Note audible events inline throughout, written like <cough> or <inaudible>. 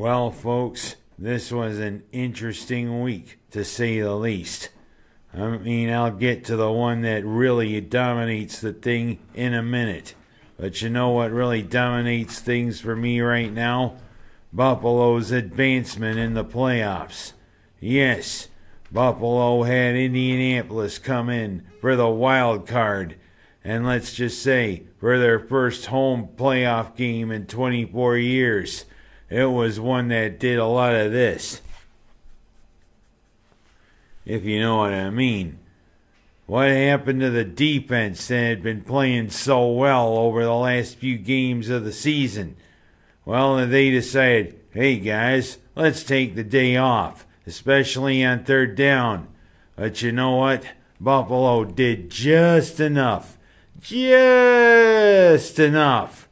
Well, folks, this was an interesting week, to say the least. I mean, I'll get to the one that really dominates the thing in a minute. But you know what really dominates things for me right now? Buffalo's advancement in the playoffs. Yes, Buffalo had Indianapolis come in for the wild card. And let's just say, for their first home playoff game in 24 years, it was one that did a lot of this. If you know what I mean. What happened to the defense that had been playing so well over the last few games of the season? Well, they decided, hey guys, let's take the day off, especially on third down. But you know what? Buffalo did just enough, just enough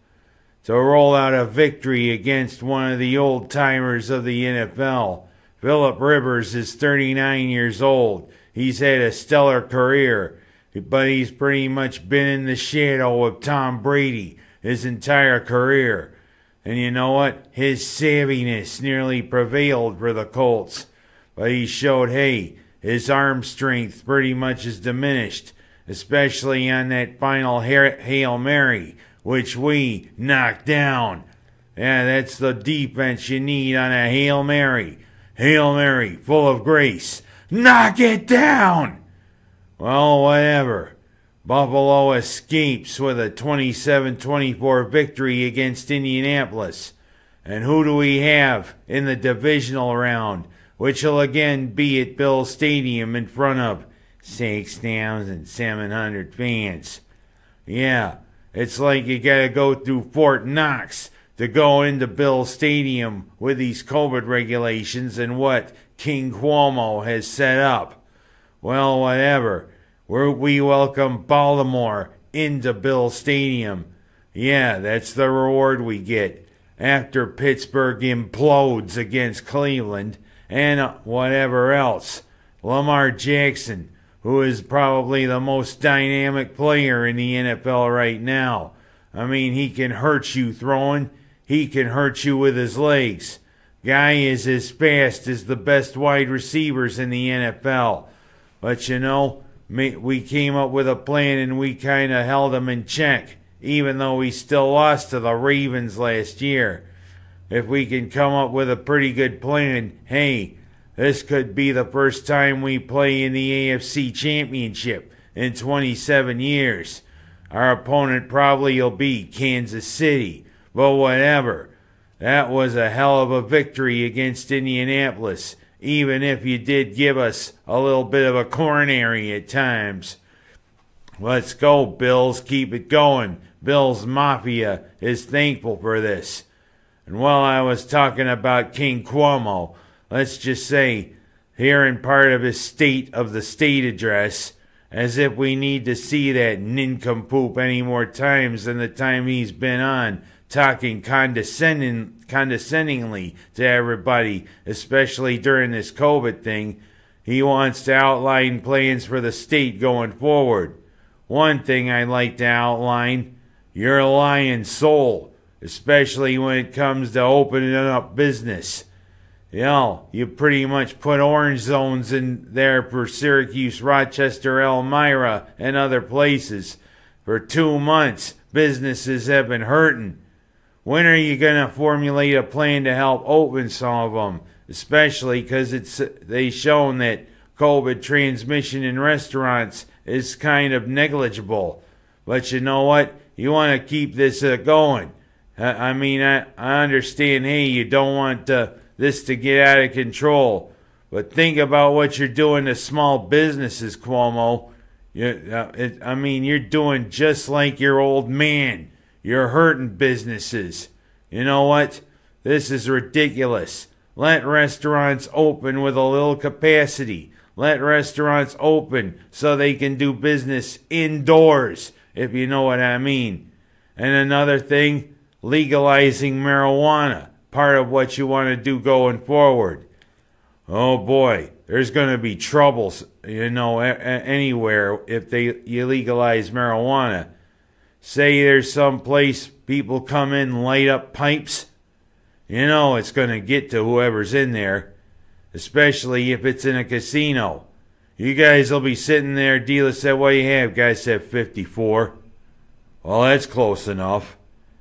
to roll out a victory against one of the old timers of the NFL. Philip Rivers is 39 years old. He's had a stellar career, but he's pretty much been in the shadow of Tom Brady his entire career. And you know what? His savviness nearly prevailed for the Colts. But he showed, hey, his arm strength pretty much is diminished, especially on that final Hail Mary, which we knocked down. Yeah, that's the defense you need on a Hail Mary. Hail Mary, full of grace. Knock it down! Well, whatever. Buffalo escapes with a 27 24 victory against Indianapolis. And who do we have in the divisional round, which will again be at Bills Stadium in front of 6,700 fans? Yeah, it's like you gotta go through Fort Knox to go into Bills Stadium with these COVID regulations and what King Cuomo has set up. Well, whatever. We're, we welcome Baltimore into Bills Stadium. Yeah, that's the reward we get after Pittsburgh implodes against Cleveland and uh, whatever else. Lamar Jackson, who is probably the most dynamic player in the NFL right now. I mean, he can hurt you throwing, he can hurt you with his legs. Guy is as fast as the best wide receivers in the NFL. But you know, we came up with a plan and we kind of held him in check, even though we still lost to the Ravens last year. If we can come up with a pretty good plan, hey, this could be the first time we play in the AFC Championship in 27 years. Our opponent probably will be Kansas City, but whatever. That was a hell of a victory against Indianapolis even if you did give us a little bit of a coronary at times. Let's go, Bills. Keep it going. Bills Mafia is thankful for this. And while I was talking about King Cuomo, let's just say, here in part of his State of the State address, as if we need to see that nincompoop any more times than the time he's been on, talking condescending, condescendingly to everybody, especially during this COVID thing. He wants to outline plans for the state going forward. One thing I'd like to outline you're a lion soul, especially when it comes to opening up business. You know, you pretty much put orange zones in there for Syracuse, Rochester, Elmira, and other places. For two months, businesses have been hurting. When are you going to formulate a plan to help open some of them? Especially because it's they shown that COVID transmission in restaurants is kind of negligible. But you know what? You want to keep this uh, going. I mean, I, I understand, hey, you don't want uh, this to get out of control. But think about what you're doing to small businesses, Cuomo. You, uh, it, I mean, you're doing just like your old man. You're hurting businesses. You know what? This is ridiculous. Let restaurants open with a little capacity. Let restaurants open so they can do business indoors, if you know what I mean. And another thing, legalizing marijuana, part of what you want to do going forward. Oh boy, there's going to be troubles, you know, anywhere if they legalize marijuana. Say there's some place people come in, and light up pipes. You know it's going to get to whoever's in there, especially if it's in a casino. You guys will be sitting there. Dealer said, What do you have? Guy said 54. Well, that's close enough.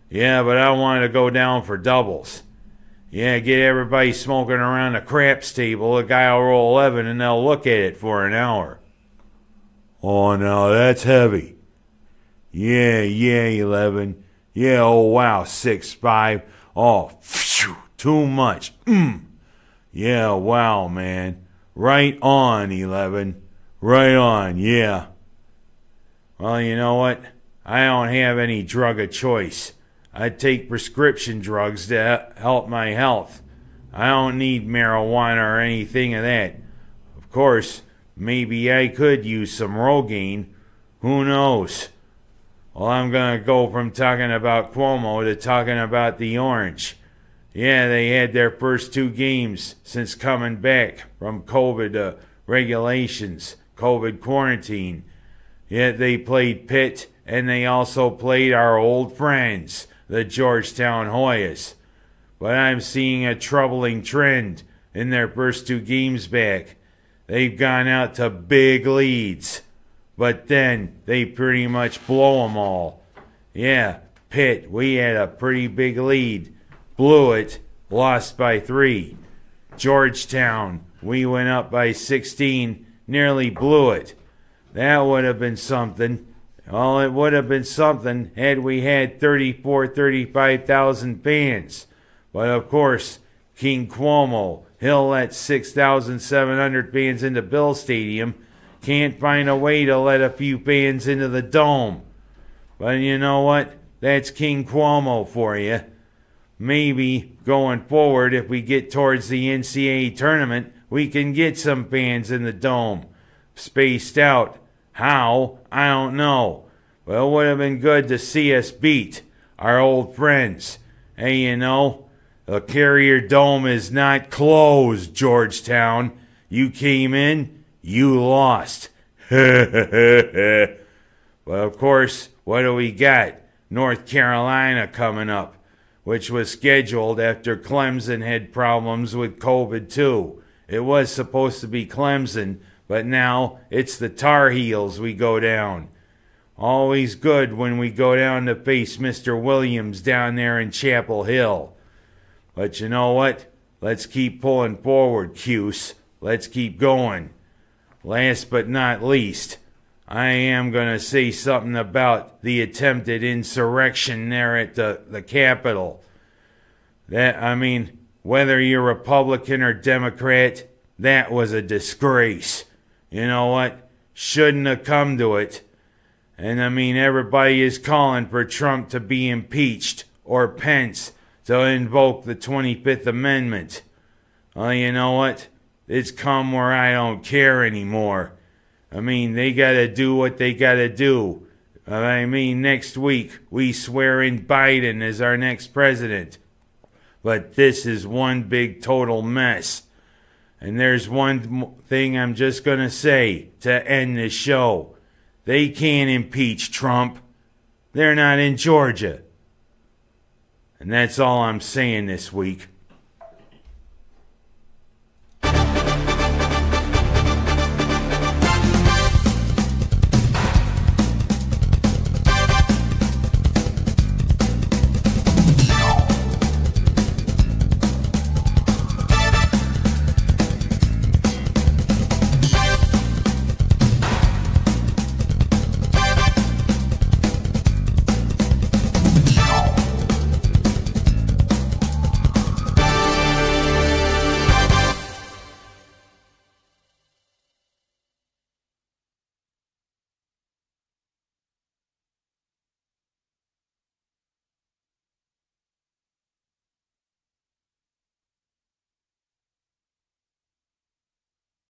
Yeah, but I wanted to go down for doubles. Yeah, get everybody smoking around the craps table. A guy will roll 11 and they'll look at it for an hour. Oh, no, that's heavy. Yeah, yeah, 11. Yeah, oh, wow, 6 5. Oh, phew, too much. Mm. Yeah, wow, man. Right on, 11. Right on, yeah. Well, you know what? I don't have any drug of choice. I take prescription drugs to help my health. I don't need marijuana or anything of that. Of course, maybe I could use some Rogaine. Who knows? Well, I'm going to go from talking about Cuomo to talking about the Orange. Yeah, they had their first two games since coming back from COVID uh, regulations, COVID quarantine. Yet they played Pitt and they also played our old friends, the Georgetown Hoyas. But I'm seeing a troubling trend in their first two games back. They've gone out to big leads, but then they pretty much blow them all. Yeah, Pitt, we had a pretty big lead blew it, lost by three. Georgetown, we went up by 16, nearly blew it. That would have been something. Well, it would have been something had we had 34, 35,000 fans. But of course, King Cuomo, he'll let 6,700 fans into Bills Stadium. Can't find a way to let a few fans into the dome. But you know what? That's King Cuomo for you maybe going forward, if we get towards the NCAA tournament, we can get some fans in the dome. Spaced out. How? I don't know. But it would have been good to see us beat our old friends. Hey, you know, the Carrier Dome is not closed, Georgetown. You came in, you lost. <laughs> but of course, what do we got? North Carolina coming up which was scheduled after Clemson had problems with COVID too. It was supposed to be Clemson, but now it's the Tar Heels we go down. Always good when we go down to face Mr. Williams down there in Chapel Hill. But you know what? Let's keep pulling forward, Cuse. Let's keep going. Last but not least, I am going to say something about the attempted insurrection there at the, the Capitol. That, I mean, whether you're Republican or Democrat, that was a disgrace. You know what? Shouldn't have come to it. And I mean, everybody is calling for Trump to be impeached or Pence to invoke the 25th Amendment. Well, you know what? It's come where I don't care anymore. I mean, they gotta do what they gotta do. I mean, next week we swear in Biden as our next president. But this is one big total mess. And there's one thing I'm just going to say to end this show. They can't impeach Trump. They're not in Georgia. And that's all I'm saying this week.